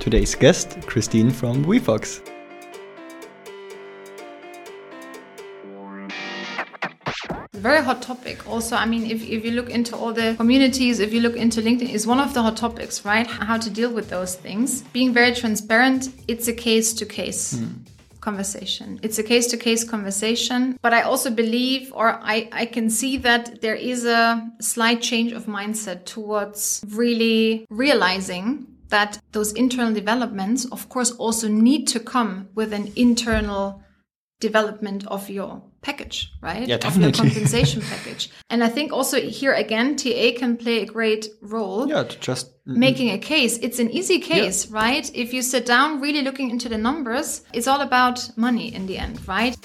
today's guest, Christin from WeFox. very hot topic. Also i mean if, if you look into all the communities if you look into linkedin is one of the hot topics right? How to deal with those things. Being very transparent it's a case to case hmm. conversation. It's a case to case conversation but i also believe or I, I can see that there is a slight change of mindset towards really realizing that those internal developments of course also need to come with an internal development of your package, right? Yeah, Of your definitely. compensation package. And I think also here again, TA can play a great role. Yeah, to just Making a case. It's an easy case, right? If you sit down really looking into the numbers, it's all about money in the end, right?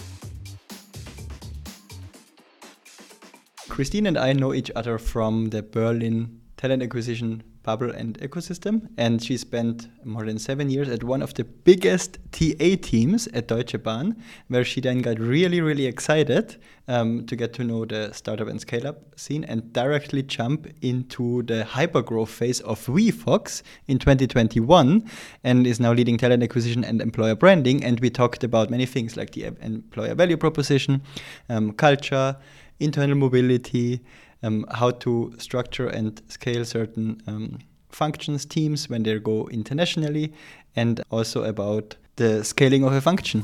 Christin and I know each other from the Berlin talent acquisition bubble and ecosystem, and she spent more than seven years at one of the biggest TA teams at Deutsche Bahn, where she then got really, really excited um, to get to know the startup and scale up scene and directly jump into the hypergrowth phase of WeFox in 2021 and is now leading talent acquisition and employer branding. And we talked about many things like the employer value proposition, um, culture, internal mobility, um, how to structure and scale certain um, functions, teams when they go internationally, and also about the scaling of a function.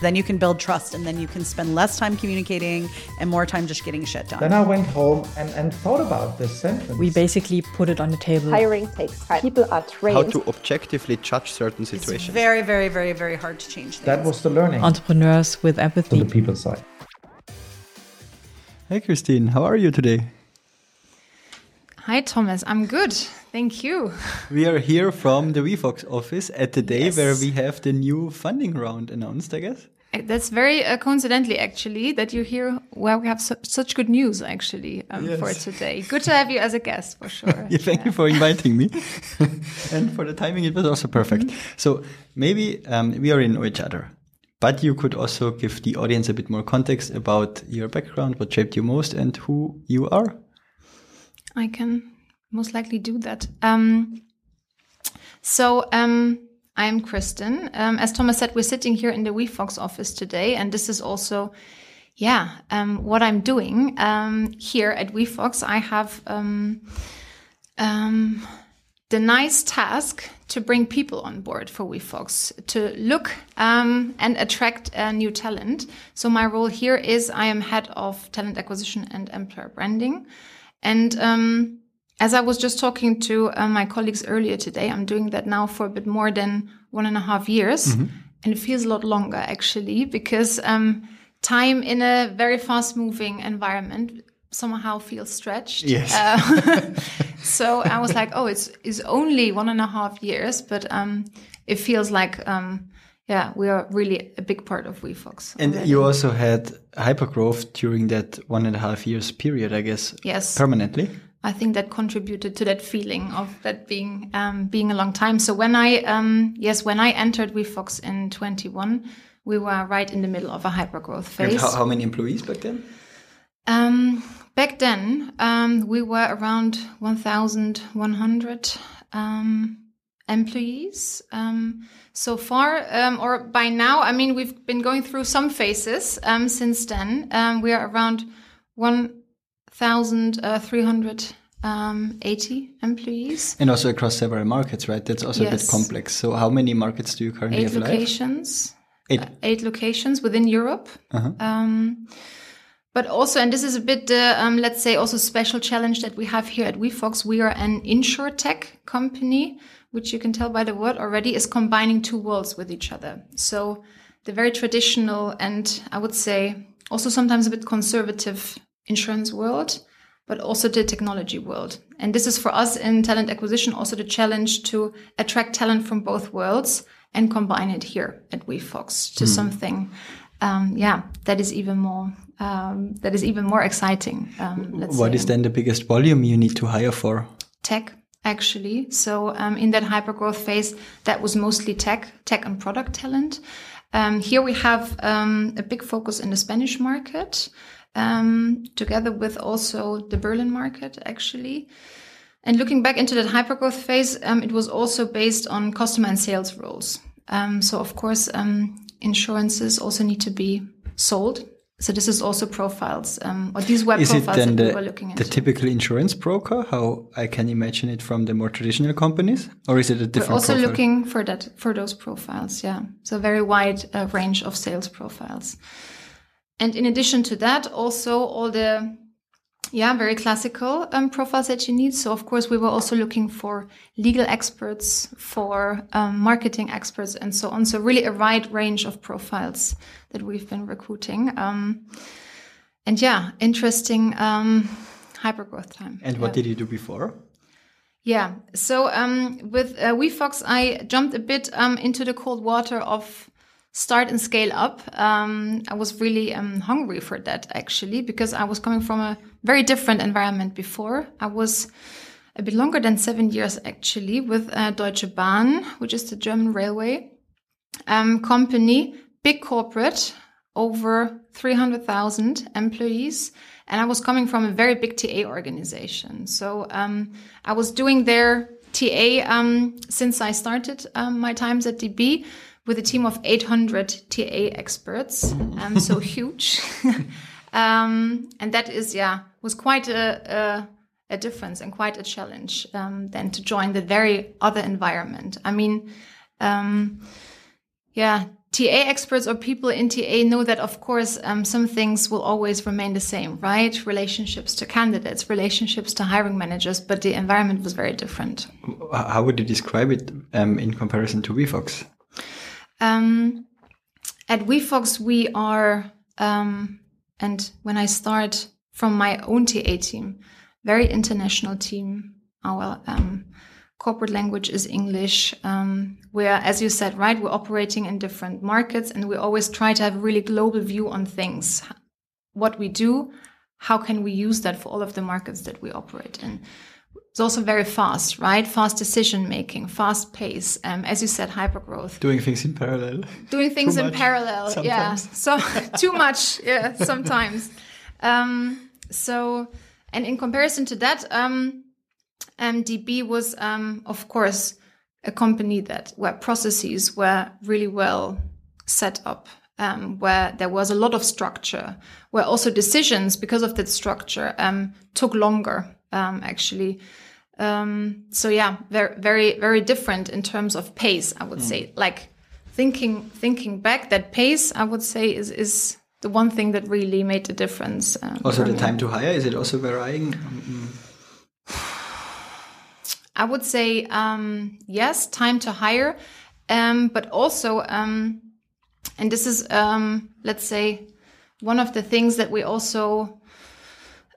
Then you can build trust and then you can spend less time communicating and more time just getting shit done. Then I went home and, and thought about this sentence. We basically put it on the table. Hiring takes time. People are trained. How to objectively judge certain situations. it's situations. very, very, very, very hard to change things. that was the learning Entrepreneurs with empathy. to empathy. the people side. Hey, Christin, how are you today? Hi, Thomas. I'm good. Thank you. We are here from the WeFox office at the day Yes. where we have the new funding round announced, I guess. That's very uh, coincidentally, actually, that you're here where we have su- such good news, actually, um, for today. Good to have you as a guest, for sure. Yeah, thank you for inviting me. and for the timing, it was also perfect. So maybe um, we already know each other, but you could also give the audience a bit more context about your background, what shaped you most, and who you are. I can most likely do that. Um, so um, I'm Christin. Um, as Thomas said, we're sitting here in the WeFox office today, and this is also, yeah, um, what I'm doing um, here at WeFox. I have um, the nice task to bring people on board for WeFox to look um, and attract uh, new talent. So my role here is I am head of talent acquisition and employer branding. And um, as I was just talking to uh, my colleagues earlier today, I'm doing that now for a bit more than one and a half years. And it feels a lot longer actually, because um, time in a very fast moving environment somehow feel stretched. Yes. Uh, so I was like, oh, it's, it's only one and a half years, but um, it feels like, um, yeah, we are really a big part of WeFox. And already. you also had hypergrowth during that one and a half years period, I guess. Yes. Permanently. I think that contributed to that feeling of that being um, being a long time. So when I um, yes, when I entered WeFox in 21, we were right in the middle of a hypergrowth phase. how, how many employees back then? Um, back then, um, we were around 1,100 um, employees. Um, so far, um, or by now, I mean, we've been going through some phases um, since then. Um, we are around 1,380 um, employees. And also across several markets, right? That's also a bit complex. So how many markets do you currently eight have live? locations. Eight. uh, eight locations within Europe. Uh-huh. Um, but also, and this is a bit, the um, let's say, also special challenge that we have here at WeFox. We are an insurtech company, which you can tell by the word already, is combining two worlds with each other. So the very traditional and I would say also sometimes a bit conservative insurance world, but also the technology world. And this is for us in talent acquisition also the challenge to attract talent from both worlds and combine it here at WeFox to something, um, yeah, that is even more um, that is even more exciting. Um, let's What say is then the biggest volume you need to hire for? tech actually. So um, in that hypergrowth phase, that was mostly tech, tech and product talent. Um, here we have um, a big focus in the Spanish market, um, together with also the Berlin market actually. And looking back into that hypergrowth phase, um, it was also based on customer and sales roles. Um, so of course, um, insurances also need to be sold. So this is also profiles, um, or these web Is it profiles then that we the, were looking at. the typical insurance broker? How I can imagine it from the more traditional companies, or is it a different? We're also profile? looking for that for those profiles. Yeah, so a very wide uh, range of sales profiles. And in addition to that, also all the yeah very classical um, profiles that you need. So of course we were also looking for legal experts, for um, marketing experts, and so on. So really a wide range of profiles that we've been recruiting. Um, and yeah, interesting um, hypergrowth time. And what Yeah. did you do before? Yeah. So um, with uh, WeFox, I jumped a bit um, into the cold water of start and scale up. Um, I was really um, hungry for that actually because I was coming from a very different environment before. I was a bit longer than seven years actually with uh, Deutsche Bahn, which is the German railway um, company, big corporate, over 300,000 employees. And I was coming from a very big TA organization. So um, I was doing their TA um, since I started um, my times at DB with a team of 800 TA experts. Um, so huge. um, and that is, yeah, was quite a, a, a difference and quite a challenge um, then to join the very other environment. I mean, um, yeah, TA experts or people in TA know that, of course, um, some things will always remain the same, right? Relationships to candidates, relationships to hiring managers, but the environment was very different. How would you describe it um, in comparison to WeFox? Um, at WeFox, we are, um, and when I start from my own TA team, very international team. Our um, corporate language is English. Um, where, as you said, right, we're operating in different markets, and we always try to have a really global view on things. What we do, how can we use that for all of the markets that we operate in? It's also very fast, right? Fast decision making, fast pace. Um, as you said, hypergrowth Doing things in parallel. doing things in parallel yeah so too much yeah sometimes um so and in comparison to that um db was um of course a company that where processes were really well set up um, where there was a lot of structure, where also decisions, because of that structure, um, took longer, um, actually. Um, so yeah, very, very, very different in terms of pace, I would say. Like thinking, thinking back, that pace, I would say, is is the one thing that really made the difference. um, Also, the me. time to hire is it also varying? Um, I would say um, yes, time to hire, um, but also, um, and this is, um, let's say, one of the things that we also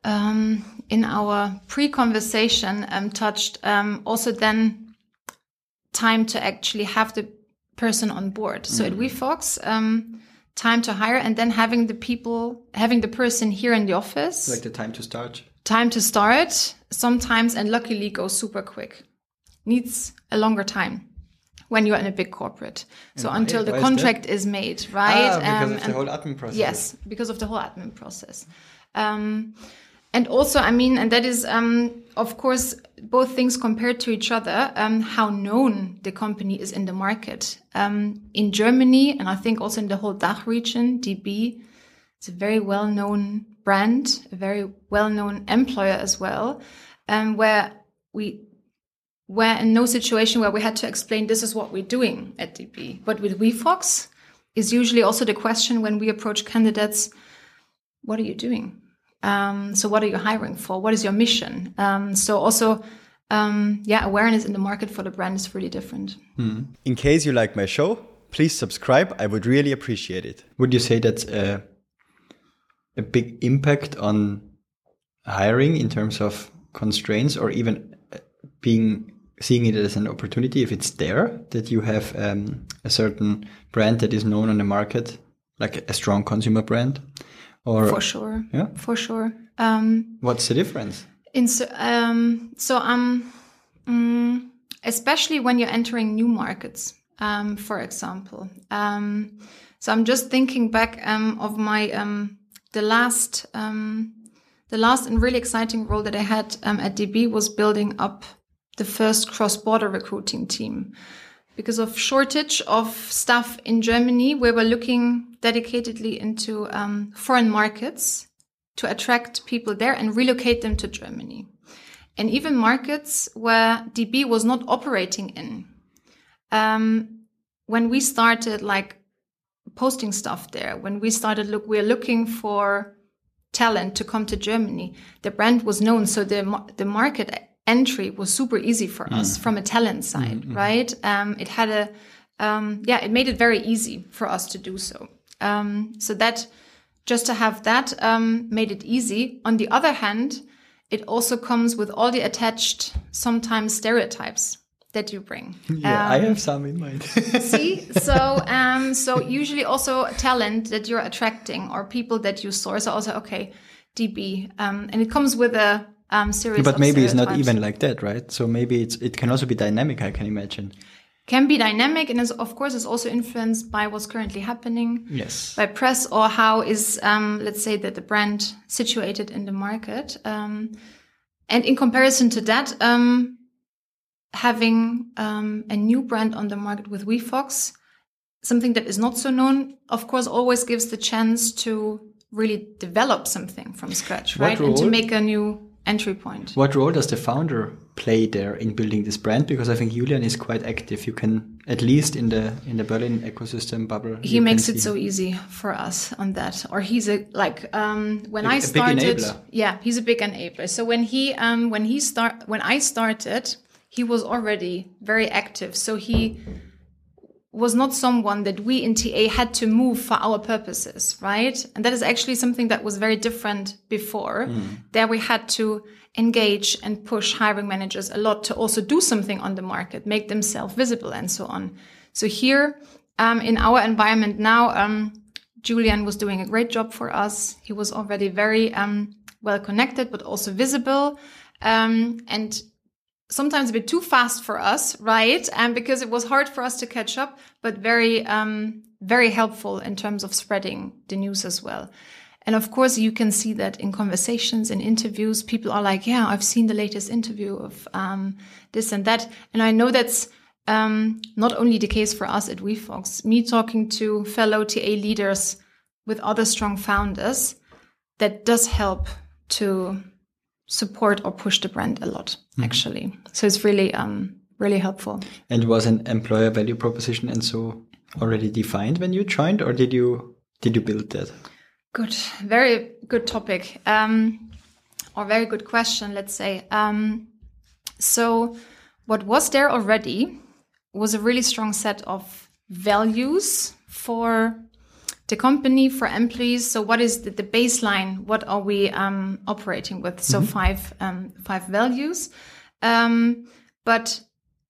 um, in our pre-conversation um, touched. Um, also, then time to actually have the person on board. So at WeFox, um, time to hire, and then having the people, having the person here in the office like the time to start. time to start sometimes and luckily goes super quick needs a longer time when you're in a big corporate so why- until the contract is made right Ah, because Um, of the and- whole admin process. yes because of the whole admin process um, and also i mean and that is um, of course both things compared to each other um, how known the company is in the market um, in germany and i think also in the whole DACH region db it's a very well known brand, a very well known employer as well, um, where we were in no situation where we had to explain this is what we're doing at DB. But with WeFox is usually also the question when we approach candidates, what are you doing? Um, so what are you hiring for? What is your mission? Um, so also, um, yeah, awareness in the market for the brand is really different. In case you like my show, please subscribe. I would really appreciate it. Would you say that's a, a big impact on hiring in terms of constraints or even uh, being seeing it as an opportunity if it's there that you have um, a certain brand that is known on the market like a strong consumer brand or For sure. Yeah. For sure. Um, what's the difference In so, um, so um, mm, especially when you're entering new markets, um, for example. Um, so I'm just thinking back um, of my um, the last um, the last and really exciting role that I had um, at DB was building up the first cross-border recruiting team. Because of shortage of staff in Germany, we were looking dedicatedly into um, foreign markets to attract people there and relocate them to Germany. And even markets where DB was not operating in. Um, when we started like posting stuff there, when we started look, we're looking for talent to come to Germany. The brand was known, so the the market entry was super easy for mm. us from a talent side, mm-hmm. right? Um, it had a um, yeah, it made it very easy for us to do so. Um, so that just to have that um, made it easy. On the other hand, it also comes with all the attached sometimes stereotypes that you bring. Yeah, um, I have some in mind. see, so um, so usually also talent that you're attracting or people that you source are also okay, DB, um, and it comes with a um, series. but maybe it's not even like that, right? So maybe it's it can also be dynamic. I can imagine. Can be dynamic, and is, of course, is also influenced by what's currently happening. Yes. By press or how is, um, let's say, that the brand situated in the market. Um, and in comparison to that, um, having um, a new brand on the market with WeFox, something that is not so known, of course, always gives the chance to really develop something from scratch, right? And to make a new entry point. What role does the founder play there in building this brand? Because I think Julian is quite active. You can at least in the in the Berlin ecosystem bubble. He makes it so easy for us on that. Or he's a like um, when a, I started. Yeah, he's a big enabler. So when he um, when he start when I started he was already very active. So he was not someone that we in TA had to move for our purposes, right? And that is actually something that was very different before. Mm. There we had to engage and push hiring managers a lot to also do something on the market, make themselves visible and so on. So here, um, in our environment now, um, Julian was doing a great job for us. He was already very um, well connected, but also visible. Um, and sometimes a bit too fast for us, right? And because it was hard for us to catch up, but very, um, very helpful in terms of spreading the news as well. And of course, you can see that in conversations and in interviews, people are like, yeah, I've seen the latest interview of um, this and that. And I know that's um, not only the case for us at WeFox, me talking to fellow TA leaders with other strong founders, that does help to support or push the brand a lot, mm-hmm. actually. So it's really, um, really helpful. And was an employer value proposition and so already defined when you joined, or did you did you build that? Good, very good topic, um, or very good question. Let's say. Um, so, what was there already was a really strong set of values for the company for employees. So what is the, the baseline? What are we um, operating with? So mm -hmm. five um, five values. Um, but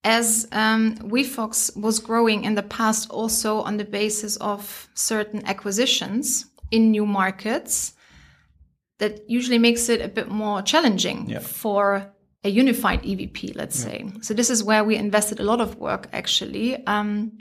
as um, WeFox was growing in the past, also on the basis of certain acquisitions in new markets, that usually makes it a bit more challenging yeah. for a unified EVP, let's yeah. say. So this is where we invested a lot of work actually, um,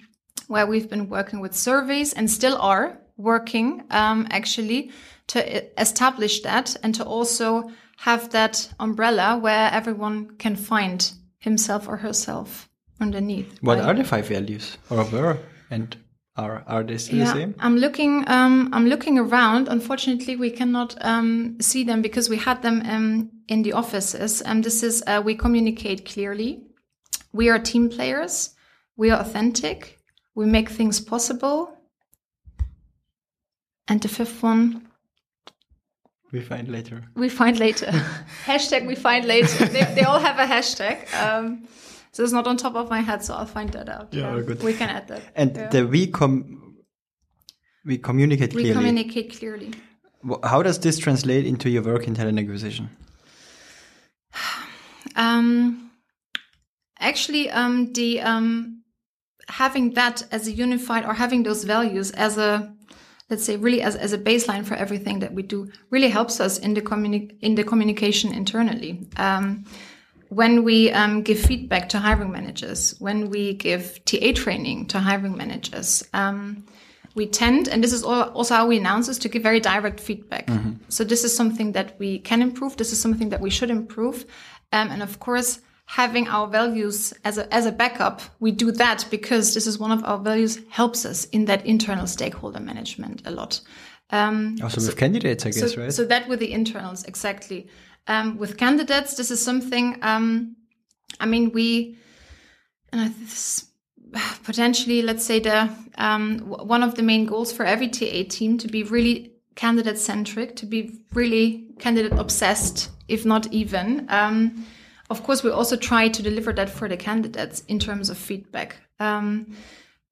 where we've been working with surveys and still are working um, actually to establish that and to also have that umbrella where everyone can find himself or herself underneath. What right? are the five values, or were and are are they still yeah, the same? I'm looking. Um, I'm looking around. Unfortunately, we cannot um, see them because we had them um, in the offices. And this is uh, we communicate clearly. We are team players. We are authentic. We make things possible and the fifth one? We find later. We find later. hashtag we find later. They, they, all have a hashtag. Um, so it's not on top of my head, so I'll find that out. Yeah, yeah. good. We can add that. And yeah. the we com we communicate clearly. We communicate clearly. How does this translate into your work in talent acquisition? Um, actually, um, the um, having that as a unified or having those values as a let's say really as, as a baseline for everything that we do really helps us in the communi- in the communication internally um, when we um, give feedback to hiring managers when we give ta training to hiring managers um, we tend, and this is al- also how we announce this, to give very direct feedback. So this is something that we can improve. This is something that we should improve. Um, and of course, having our values as a, as a backup, we do that because this is one of our values helps us in that internal stakeholder management a lot. Um, Also with candidates, I guess, so, right? so that with the internals, exactly. Um, with candidates, this is something. Um, I mean, we, and I this, potentially, let's say the um, w- one of the main goals for every TA team to be really candidate centric, to be really candidate obsessed, if not even. Um, of course, we also try to deliver that for the candidates in terms of feedback. Um,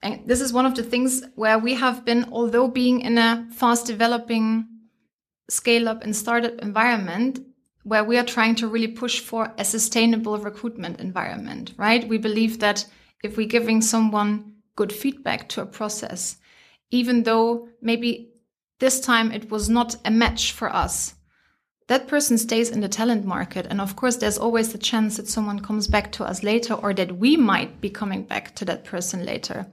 and this is one of the things where we have been, although being in a fast developing scale up and startup environment, where we are trying to really push for a sustainable recruitment environment, right? We believe that if we're giving someone good feedback to a process, even though maybe this time it was not a match for us, that person stays in the talent market. And of course, there's always the chance that someone comes back to us later or that we might be coming back to that person later.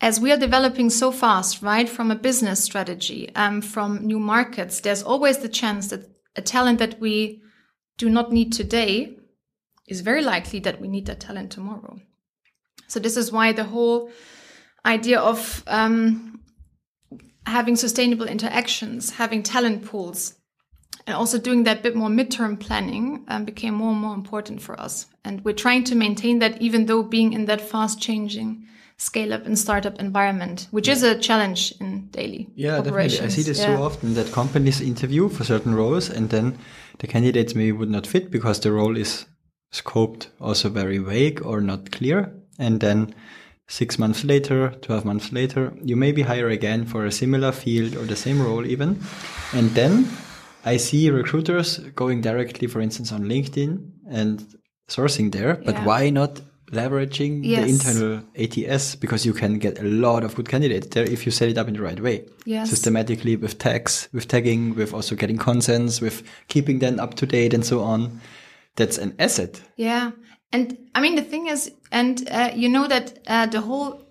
As we are developing so fast, right, from a business strategy, um, from new markets, there's always the chance that a talent that we do not need today is very likely that we need that talent tomorrow. So this is why the whole idea of um, having sustainable interactions, having talent pools, and also doing that bit more midterm planning um, became more and more important for us. And we're trying to maintain that even though being in that fast changing scale up and startup environment, which is a challenge in daily Yeah, definitely. I see this Yeah. so often that companies interview for certain roles and then the candidates maybe would not fit because the role is scoped also very vague or not clear. And then six months later, 12 months later, you maybe hire again for a similar field or the same role even. And then I see recruiters going directly, for instance, on LinkedIn and sourcing there. But Yeah. why not leveraging the internal ATS? Because you can get a lot of good candidates there if you set it up in the right way Yes. systematically with tags, with tagging, with also getting consents, with keeping them up to date and so on. That's an asset. Yeah. And I mean, the thing is, and uh, you know that uh, the whole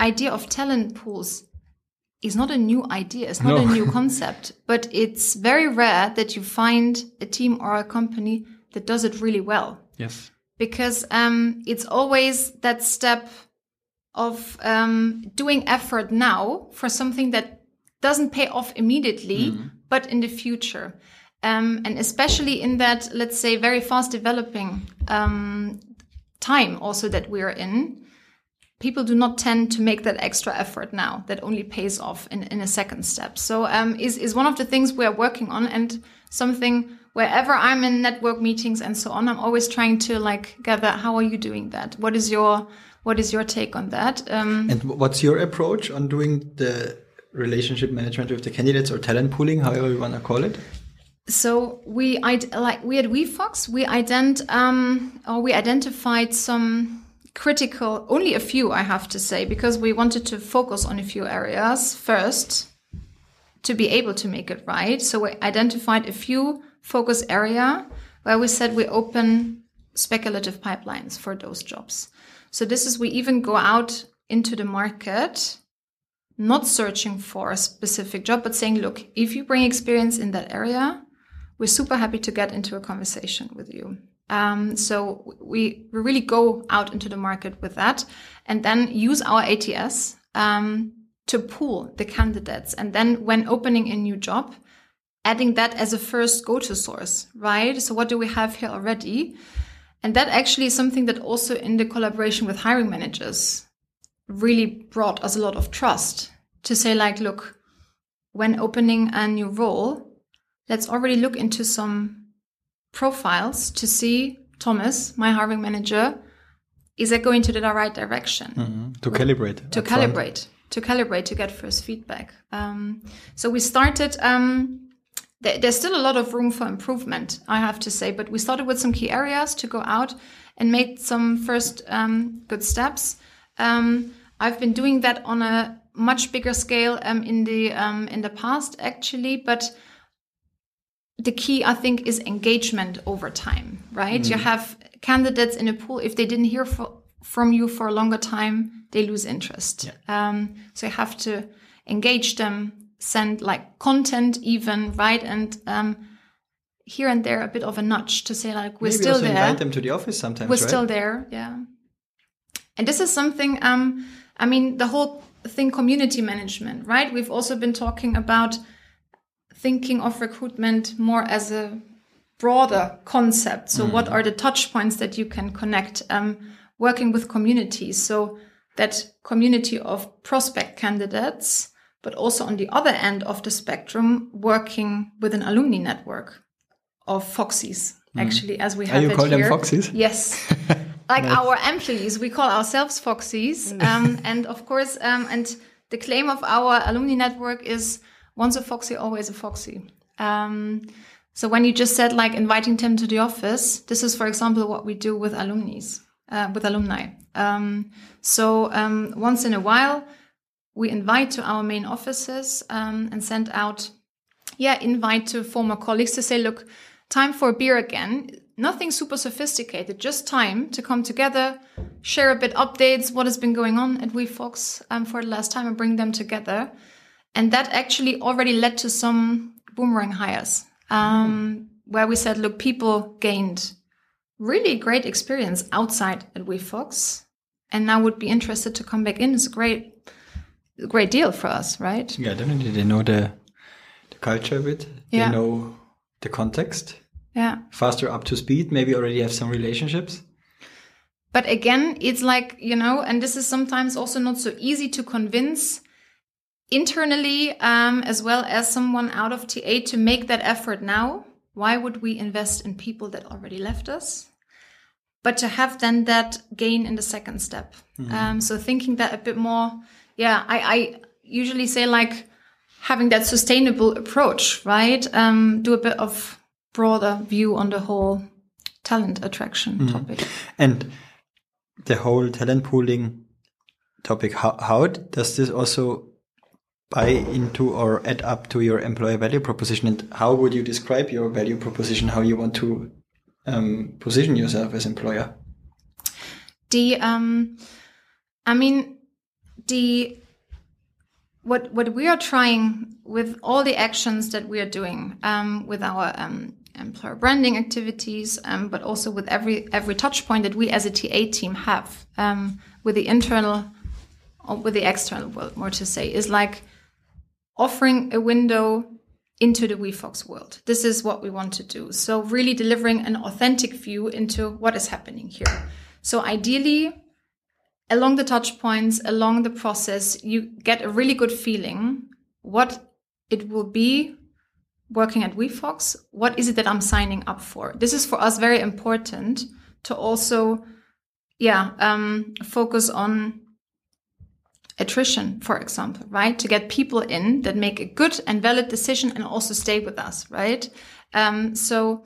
idea of talent pools is not a new idea. It's not No. a new concept, but it's very rare that you find a team or a company that does it really well Yes. because um, it's always that step of um, doing effort now for something that doesn't pay off immediately, but in the future. Um, and especially in that, let's say, very fast developing um, time also that we're in, people do not tend to make that extra effort now that only pays off in, in a second step. So um, is, is one of the things we're working on and something wherever I'm in network meetings and so on, I'm always trying to like gather, how are you doing that? What is your, what is your take on that? Um, And what's your approach on doing the relationship management with the candidates or talent pooling, however you want to call it? So we like we at WeFox we ident um or we identified some critical only a few I have to say because we wanted to focus on a few areas first to be able to make it right. So we identified a few focus area where we said we open speculative pipelines for those jobs. So this is we even go out into the market not searching for a specific job, but saying, look, if you bring experience in that area, we're super happy to get into a conversation with you. Um, so we, really go out into the market with that and then use our ATS um, to pool the candidates. And then when opening a new job, adding that as a first go-to source, right? So what do we have here already? And that actually is something that also in the collaboration with hiring managers really brought us a lot of trust to say like, look, when opening a new role, let's already look into some profiles to see Thomas, my hiring manager, is it going to the right direction? To calibrate. to calibrate to calibrate to get first feedback um, so we started um, th- there's still a lot of room for improvement i have to say but we started with some key areas to go out and made some first um, good steps um, i've been doing that on a much bigger scale um, in the um, in the past actually but the key i think is engagement over time right you have candidates in a pool if they didn't hear fro- from you for a longer time, they lose interest. Um, so you have to engage them, send like content even, right? And um, here and there a bit of a nudge to say like, we're Maybe still also there invite them to the office sometimes. we're right? still there yeah and this is something um i mean the whole thing community management right we've also been talking about thinking of recruitment more as a broader concept so what are the touch points that you can connect um working with communities so that community of prospect candidates but also on the other end of the spectrum working with an alumni network of foxies actually as we have you it call them here. foxies? Yes. like our employees, we call ourselves Foxies. Um, and of course, um, and the claim of our alumni network is once a Foxy, always a Foxy. Um, so when you just said like inviting them to the office, this is, for example, what we do with alumni, uh, with alumni. Um, so um, once in a while, we invite to our main offices um, and send out yeah, invite to former colleagues to say, look, time for a beer again. Nothing super sophisticated, just time to come together, share a bit updates, what has been going on at WeFox um, for the last time, and bring them together. And that actually already led to some boomerang hires, um, where we said, look, people gained really great experience outside at WeFox, and now would be interested to come back in. It's a great, great deal for us, right? Yeah, definitely. They know the the culture a bit. Yeah. They know the context. Yeah. Faster up to speed. Maybe already have some relationships. But again, it's like, you know, and this is sometimes also not so easy to convince internally um, as well as someone out of TA to make that effort now. Why would we invest in people that already left us? But to have then that gain in the second step. Um, so thinking that a bit more, yeah, I, I usually say like having that sustainable approach, right? Um, do a bit of broader view on the whole talent attraction topic. And the whole talent pooling topic, how, how does this also buy into or add up to your employer value proposition? And how would you describe your value proposition, how you want to um, position yourself as employer? The um, I mean, the what what we are trying with all the actions that we are doing um, with our um, employer branding activities, um, but also with every every touch point that we as a TA team have um, with the internal or with the external world, more to say, is like offering a window into the WeFox world. This is what we want to do. So really delivering an authentic view into what is happening here. So ideally, along the touch points, along the process, you get a really good feeling what it will be working at WeFox. What is it that I'm signing up for? This is for us very important to also, yeah, um, focus on attrition, for example, right? To get people in that make a good and valid decision and also stay with us, right? Um, so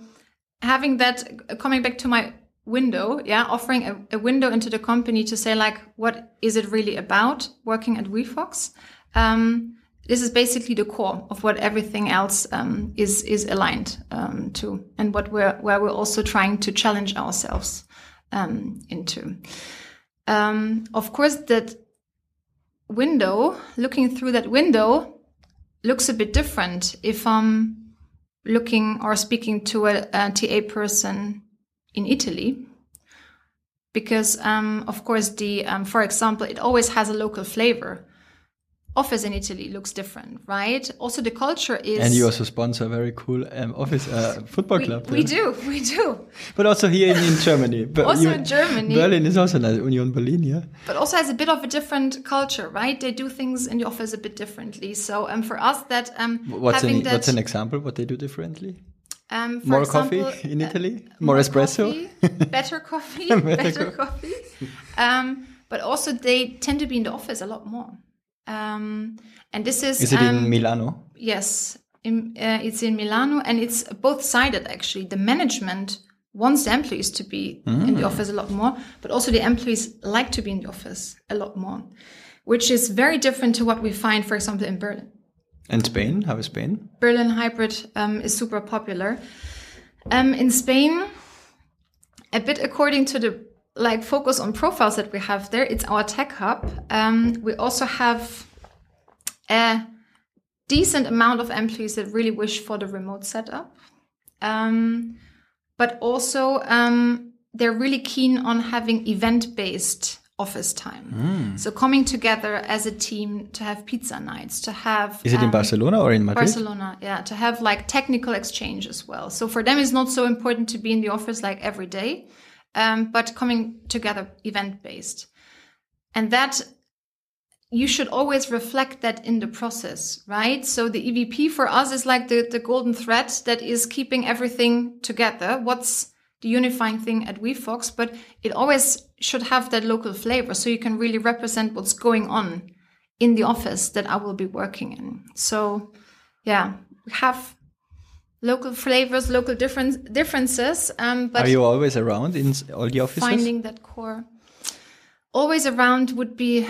having that, coming back to my window, yeah, offering a, a, window into the company to say like, what is it really about working at WeFox? Um, this is basically the core of what everything else um, is is aligned um, to, and what we're where we're also trying to challenge ourselves um, into. Um, of course, that window, looking through that window, looks a bit different if I'm looking or speaking to a, a TA person in Italy. Because, um, of course, the um, for example, it always has a local flavor. Office in Italy looks different, right? Also, the culture is. And you also sponsor a very cool um, office uh, football we, club. We do, we do. But also here in, in Germany. But Also you- in Germany. Berlin is also like Union Berlin, yeah. but also has a bit of a different culture, right? They do things in the office a bit differently. So, um, for us, that um, What's having an, that, what's an example? What they do differently? um, for More example, coffee in uh, Italy? More espresso? coffee, better coffee, Better better, co- coffee. Um, but also, they tend to be in the office a lot more. Um, and this is Is it um, in Milano? Yes, in, uh, it's in Milano, and it's both sided actually. The management wants the employees to be in the office a lot more, but also the employees like to be in the office a lot more, which is very different to what we find, for example, in Berlin. And Spain? How is Spain? Berlin hybrid um, is super popular. Um, in Spain, a bit according to the like focus on profiles that we have there, it's our tech hub. Um, we also have a decent amount of employees that really wish for the remote setup. Um, but also, um, they're really keen on having event based office time. So coming together as a team to have pizza nights, to have Is it in um, Barcelona or in Madrid? Barcelona, yeah, to have like technical exchange as well. So for them, it's not so important to be in the office like every day, um, but coming together event based. And that you should always reflect that in the process, right? So the EVP for us is like the, the golden thread that is keeping everything together. What's the unifying thing at WeFox, but it always should have that local flavor so you can really represent what's going on in the office that I will be working in. So, yeah, we have local flavors, local difference, differences, um, but Are you always around in all the offices? finding that core always around would be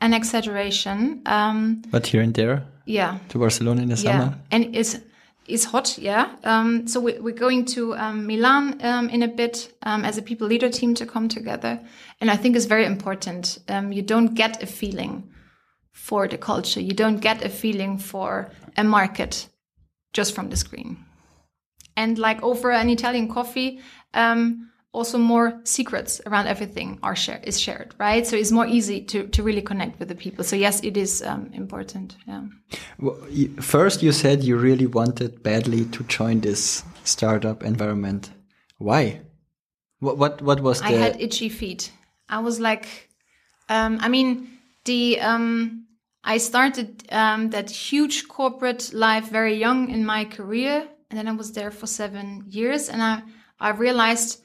an exaggeration. Um, but here and there yeah, to Barcelona in the yeah, summer. and it's it's hot. Yeah. Um, so we, we're going to um, Milan um, in a bit um, as a people leader team to come together, and I think it's very important. Um, you don't get a feeling for the culture. You don't get a feeling for a market just from the screen. And like over an Italian coffee, um, also more secrets around everything are share is shared, right? So it's more easy to to really connect with the people. So yes, it is um, important. Yeah. Well, First, you said you really wanted badly to join this startup environment. Why? What what what was the? I had itchy feet. I was like, um, I mean, the um, I started um, that huge corporate life very young in my career, and then I was there for seven years, and I I realized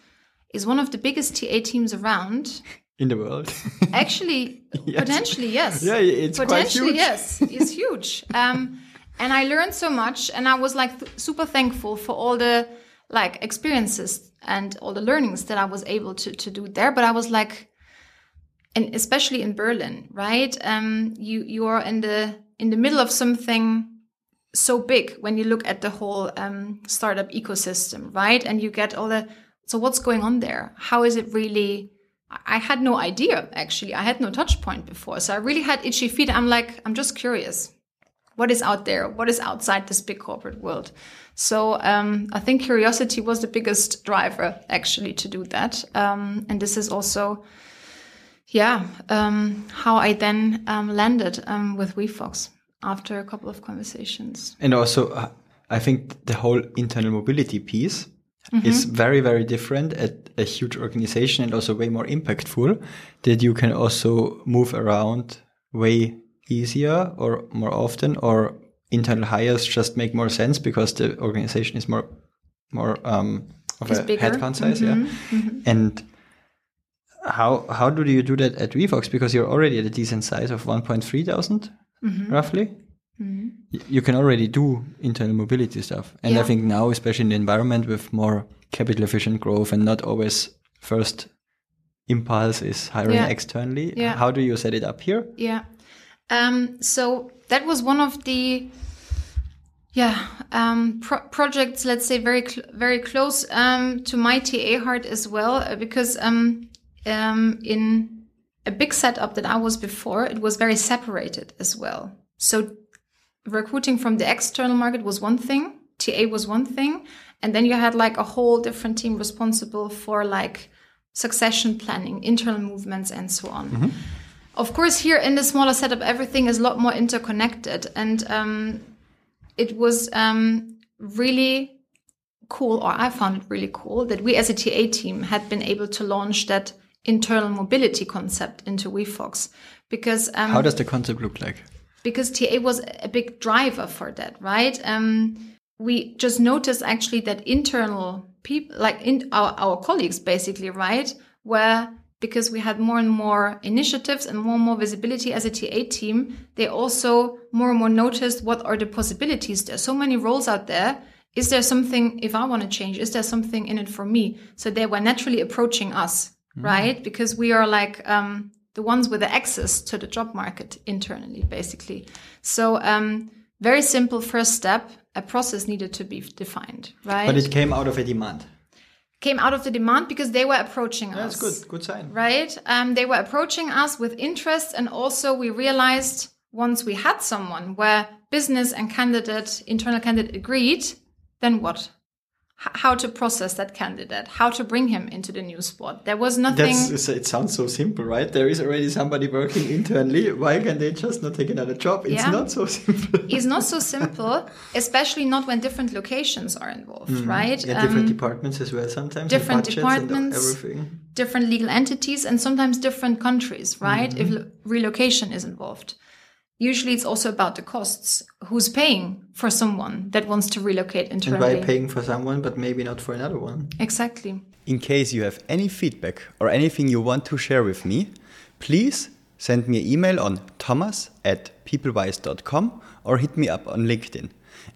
is one of the biggest TA teams around. in the world. Actually, potentially yes. Yeah, it's quite potentially huge. yes. It's huge. Um, and I learned so much, and I was like th- super thankful for all the like experiences and all the learnings that I was able to to do there. But I was like, and especially in Berlin, right? Um, you you are in the in the middle of something so big when you look at the whole um, startup ecosystem, right? And you get all the so what's going on there? How is it really? I had no idea actually. I had no touch point before, so I really had itchy feet. I'm like, I'm just curious. What is out there? What is outside this big corporate world? So um, I think curiosity was the biggest driver actually to do that. Um, and this is also, yeah, um, how I then um, landed um, with WeFox after a couple of conversations. And also, uh, I think the whole internal mobility piece is very, very different at a huge organization and also way more impactful that you can also move around way easier or more often or internal hires just make more sense because the organization is more more um, of Is a bigger. headcount size, yeah. And how how do you do that at WeFox? Because you're already at a decent size of 1.3 thousand, roughly y- you can already do internal mobility stuff. And I think now, especially in the environment with more capital efficient growth and not always first impulse is hiring Yeah. externally. Yeah. How do you set it up here? Yeah. Um, so that was one of the yeah um, pro- projects. Let's say very cl- very close um, to my TA heart as well, uh, because um, um, in a big setup that I was before, it was very separated as well. So recruiting from the external market was one thing, TA was one thing, and then you had like a whole different team responsible for like succession planning, internal movements, and so on. Of course, here in the smaller setup, everything is a lot more interconnected, and um, it was um, really cool, or I found it really cool, that we as a TA team had been able to launch that internal mobility concept into WeFox because um, How does the concept look like? because TA was a big driver for that, right? Um, we just noticed actually that internal people, like in our, our colleagues, basically, right, were because we had more and more initiatives and more and more visibility as a TA team, they also more and more noticed what are the possibilities. There's so many roles out there. Is there something, if I want to change, is there something in it for me? So they were naturally approaching us, right? Because we are like, um, the ones with the access to the job market internally, basically. So, um, very simple first step. A process needed to be defined, right? But it came out of a demand. came out of the demand because they were approaching That's us. That's good. Good sign. Right? Um, they were approaching us with interest, and also we realized once we had someone where business and candidate, internal candidate agreed, then what? How to process that candidate? How to bring him into the new spot? There was nothing. That's, it sounds so simple, right? There is already somebody working internally. Why can they just not take another job? It's Yeah. not so simple. it's not so simple, especially not when different locations are involved, right? Mm-hmm. Yeah, different Um, departments as well sometimes. different and departments. everything. different legal entities and sometimes different countries, right? If relocation is involved. Usually it's also about the costs. Who's paying for someone that wants to relocate internally? And internally? why paying for someone but maybe not for another one? Exactly. In case you have any feedback or anything you want to share with me, please send me an email on thomas at pplwise.com or hit me up on LinkedIn.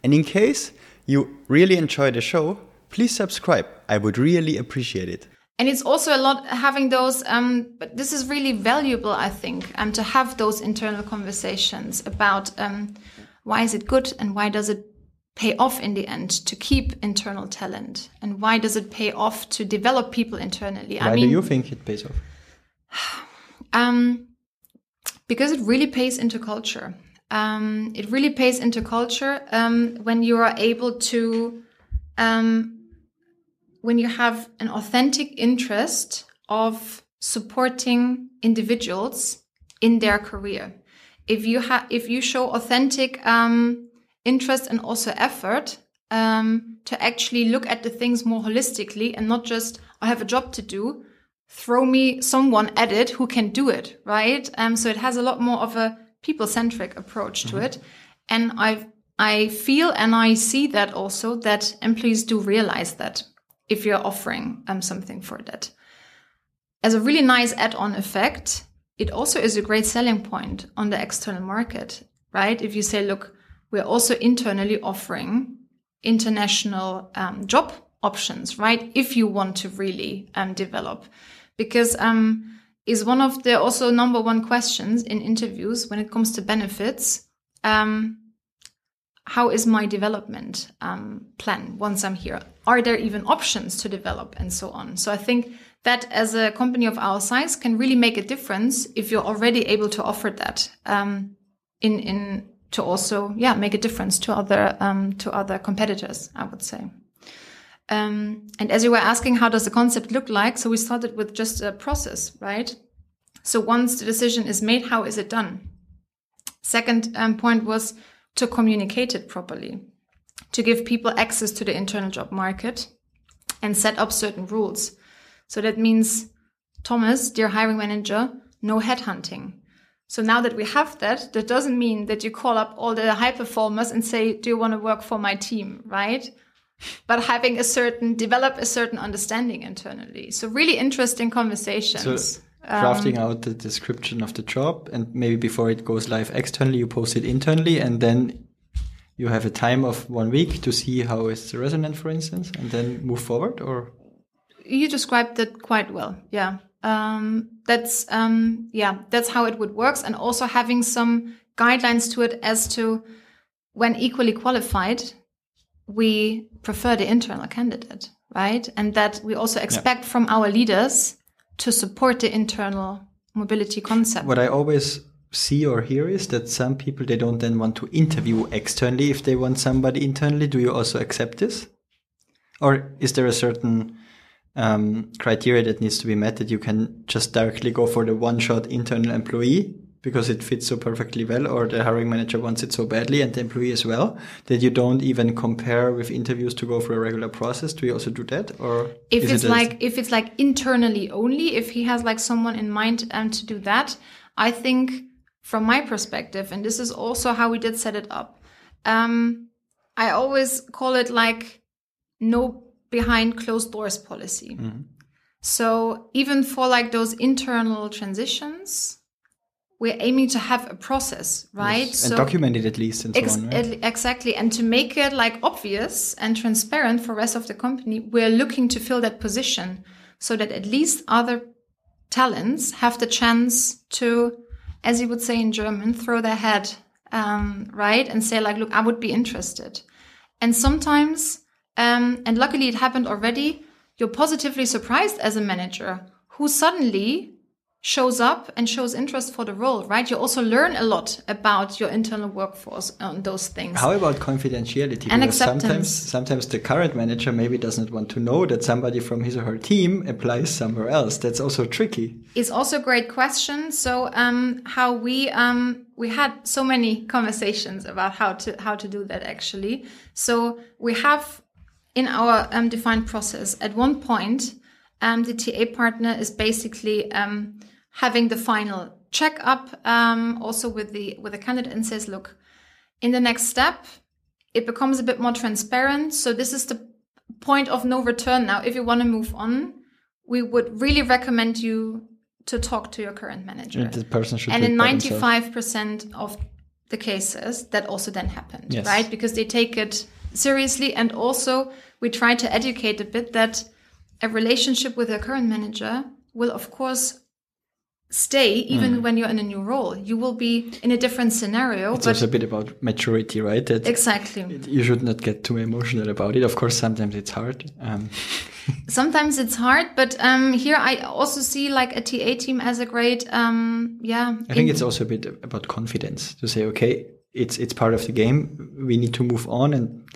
And in case you really enjoy the show, please subscribe. I would really appreciate it. And it's also a lot having those, um, but this is really valuable, I think, um, to have those internal conversations about um, why is it good and why does it pay off in the end to keep internal talent and why does it pay off to develop people internally? Why I mean, do you think it pays off? Um, because it really pays into culture. Um, it really pays into culture um, when you are able to, um, when you have an authentic interest of supporting individuals in their career. If you have, if you show authentic um, interest and also effort um, to actually look at the things more holistically and not just I have a job to do, throw me someone at it who can do it, right? Um, so it has a lot more of a people-centric approach to it, and I I feel and I see that also that employees do realize that if you're offering um, something for that. As a really nice add-on effect, it also is a great selling point on the external market, right? If you say, look, we're also internally offering international um, job options, right? If you want to really um, develop, because um, is one of the also number one questions in interviews when it comes to benefits. Um, how is my development um, plan once I'm here? Are there even options to develop and so on? So I think that as a company of our size can really make a difference if you're already able to offer that um, in in to also yeah make a difference to other um, to other competitors. I would say. Um, and as you were asking, how does the concept look like? So we started with just a process, right? So once the decision is made, how is it done? Second um, point was to communicate it properly, to give people access to the internal job market and set up certain rules. So that means, Thomas, dear hiring manager, no headhunting. So now that we have that, that doesn't mean that you call up all the high performers and say, do you want to work for my team, right? But having a certain, develop a certain understanding internally. So really interesting conversations. So drafting out the description of the job and maybe before it goes live externally, you post it internally and then you have a time of one week to see how is the resonance, for instance, and then move forward or you described it quite well. Yeah. Um, that's, um, yeah, that's how it would works. And also having some guidelines to it as to when equally qualified, we prefer the internal candidate, right? And that we also expect from our leaders to support the internal mobility concept. what I always see or hear is that some people they don't then want to interview externally if they want somebody internally. Do you also accept this? Or is there a certain um, criteria that needs to be met that you can just directly go for the one shot internal employee because it fits so perfectly well, or the hiring manager wants it so badly and the employee as well that you don't even compare with interviews to go through a regular process? Do you also do that, or if it's it like if it's like internally only if he has like someone in mind um, to do that i think from my perspective and this is also how we did set it up um, i always call it like no behind closed doors policy so even for like those internal transitions we're aiming to have a process right Yes, and document it at least and so on, right? Exactly. And to make it like obvious and transparent for rest of the company, we're looking to fill that position so that at least other talents have the chance to, as you would say in German, throw their head, um, right? And say like, look, I would be interested. And sometimes, um, and luckily it happened already, you're positively surprised as a manager who suddenly shows up and shows interest for the role, right? You also learn a lot about your internal workforce on those things. How about confidentiality? And Because acceptance. sometimes, sometimes the current manager maybe doesn't want to know that somebody from his or her team applies somewhere else. That's also tricky. It's also a great question. So, um, how we um, we had so many conversations about how to how to do that actually. So we have in our um, defined process at one point, um, the TA partner is basically um, having the final check up um, also with the with the candidate and says, look, in the next step, it becomes a bit more transparent. So this is the point of no return now. If you want to move on, we would really recommend you to talk to your current manager. And the person should and in 95% of the cases, that also then happened, Yes. right? Because they take it seriously. And also, we try to educate a bit that a relationship with your current manager will, of course, stay even when you're in a new role. You will be in a different scenario. Mm. It's also a bit about maturity, right? That exactly. you should not get too emotional about it. Of course, sometimes it's hard. Um, sometimes it's hard but um here i also see like a ta team as a great um yeah I think it's also a bit about confidence to say, okay, it's it's part of the game. We need to move on, and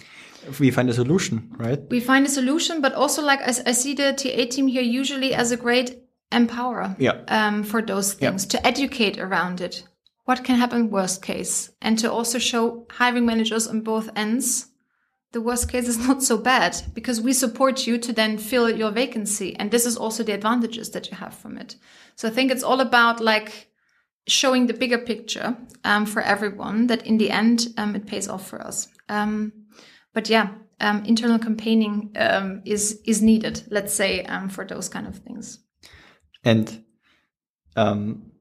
we find a solution, right? we find a solution but also like I, I see the ta team here usually as a great empowerer Yeah. um for those Yeah. things to educate around it. What can happen worst case? And to also show hiring managers on both ends the worst case is not so bad because we support you to then fill your vacancy. And this is also the advantages that you have from it. So i think it's all about like showing the bigger picture um, for everyone that in the end um, it pays off for us. Um, but yeah um, internal campaigning um, is is needed let's say um, for those kind of things And um,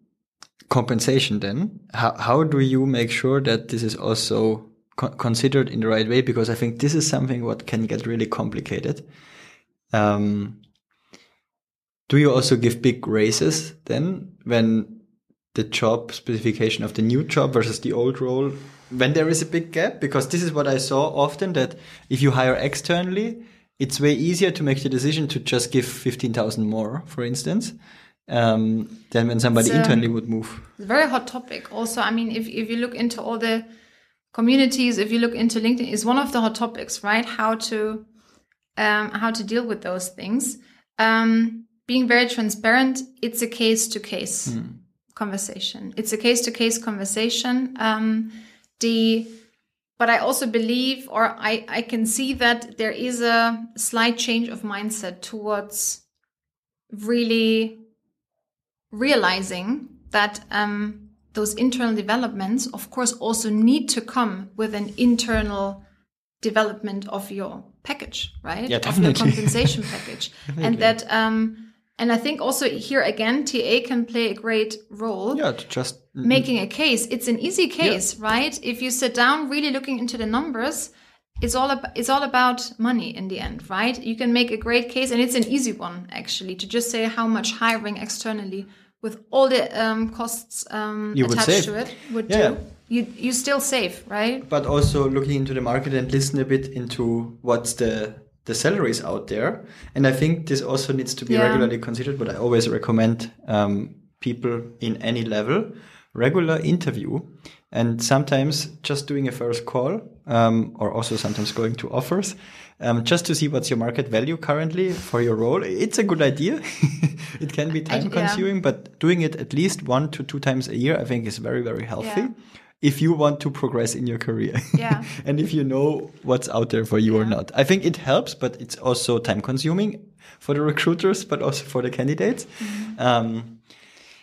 compensation then, how, how do you make sure that this is also co- considered in the right way? Because I think this is something what can get really complicated. Um, do you also give big raises then when the job specification of the new job versus the old role, when there is a big gap? Because this is what I saw often that if you hire externally, it's way easier to make the decision to just give 15,000 more, for instance, um, than when somebody um, internally would move. It's a very hot topic. Also, I mean, if, if you look into all the communities, if you look into LinkedIn, is one of the hot topics, right? How to um, how to deal with those things. Um, being very transparent, it's a case to case conversation. It's a case to case conversation. Um, the but I also believe, or I, I can see that there is a slight change of mindset towards really realizing that um, those internal developments, of course, also need to come with an internal development of your package, right? Yeah, definitely. Of your compensation package, and that, um, and I think also here again, TA can play a great role Yeah, to just making a case. It's an easy case, right? If you sit down, really looking into the numbers, it's all about it's all about money in the end, right? You can make a great case, and it's an easy one actually to just say how much hiring externally with all the um, costs um, attached to it would Yeah. do. You you still save, right? but also looking into the market and listen a bit into what's the the salaries out there. And I think this also needs to be Yeah. regularly considered. But I always recommend um, people in any level regular interview and sometimes just doing a first call um, or also sometimes going to offers um, just to see what's your market value currently for your role. It's a good idea. it can be time consuming, but doing it at least one to two times a year, I think is very, very healthy Yeah. If you want to progress in your career Yeah. and if you know what's out there for you or not i think it helps but it's also time consuming for the recruiters but also for the candidates Mm-hmm. um,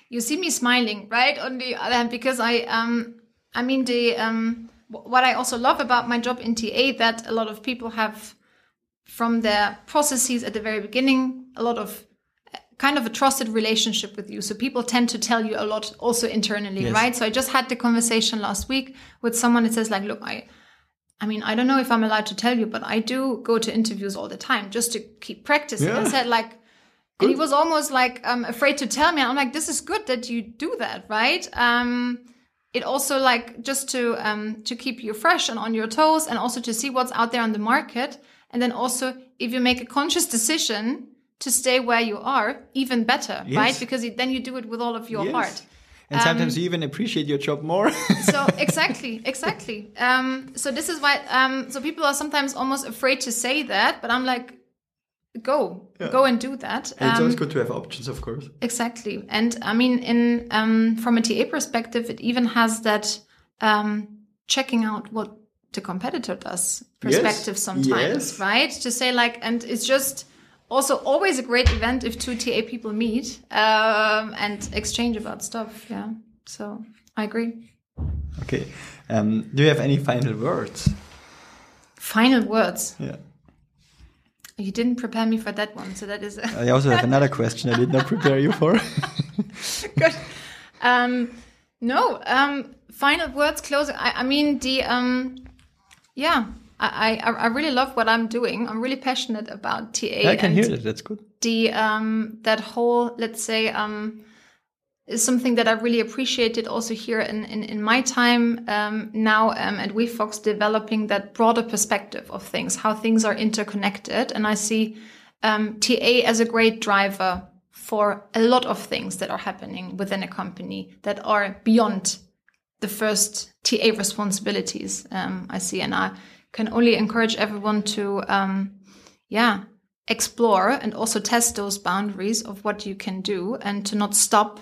you see me smiling right on the other hand because i um i mean the um what i also love about my job in ta that a lot of people have from their processes at the very beginning a lot of kind of a trusted relationship with you so people tend to tell you a lot also internally Yes. right so i just had the conversation last week with someone that says like look i I mean, I don't know if I'm allowed to tell you, but I do go to interviews all the time just to keep practicing. I said like, and he was almost like um, afraid to tell me. I'm like, this is good that you do that, right? Um, it also like just to um, to keep you fresh and on your toes, and also to see what's out there on the market. And then also, if you make a conscious decision to stay where you are, even better, Yes. right? Because then you do it with all of your Yes. heart. And sometimes you even appreciate your job more. so exactly exactly um so this is why um so people are sometimes almost afraid to say that but i'm like go go and do that And it's Um, always good to have options, of course. exactly and i mean in um from a ta perspective it even has that um checking out what the competitor does perspective sometimes yes. right to say like and it's just also always a great event if two ta people meet um and exchange about stuff yeah so i agree Okay. Um, do you have any final words? Final words. Yeah. You didn't prepare me for that one, so that is I also have another question I did not prepare you for. good. Um, no, um, final words. Closing. I, I mean the um, yeah. I, I I really love what I'm doing. I'm really passionate about TA. I can hear that. That's good. the um that whole let's say um is something that I really appreciated also here in in, in my time um, now um, at WeFox developing that broader perspective of things, how things are interconnected, and I see um, TA as a great driver for a lot of things that are happening within a company that are beyond the first TA responsibilities um, I see, and I can only encourage everyone to, um, yeah, explore and also test those boundaries of what you can do, and to not stop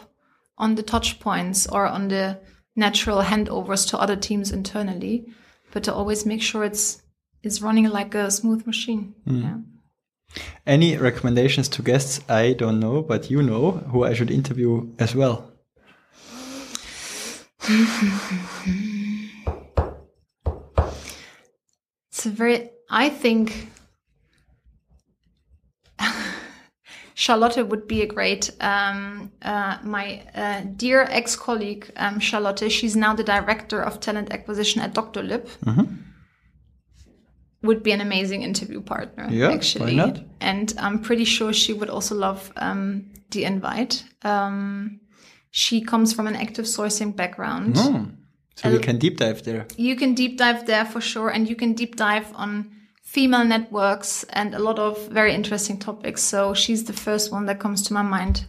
on the touch points or on the natural handovers to other teams internally, but to always make sure it's it's running like a smooth machine. Yeah. Any recommendations to guests? I don't know, but you know who I should interview as well. It's a very, I think Charlotte would be a great, um, uh, my uh, dear ex colleague, um, Charlotte, she's now the director of talent acquisition at Doctolib. Would be an amazing interview partner, Yeah, why not? And I'm pretty sure she would also love um, the invite. Um, she comes from an active sourcing background So we can deep dive there. you can deep dive there for sure and you can deep dive on female networks and a lot of very interesting topics so she's the first one that comes to my mind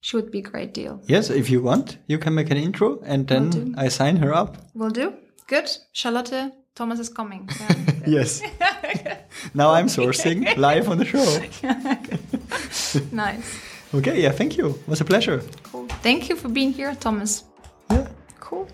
she would be a great deal Yes, if you want, you can make an intro and then I sign her up. will do good charlotte thomas is coming Yeah. Yes. now I'm sourcing live on the show. nice Okay, yeah, thank you. It was a pleasure. cool thank you for being here thomas Yeah. cool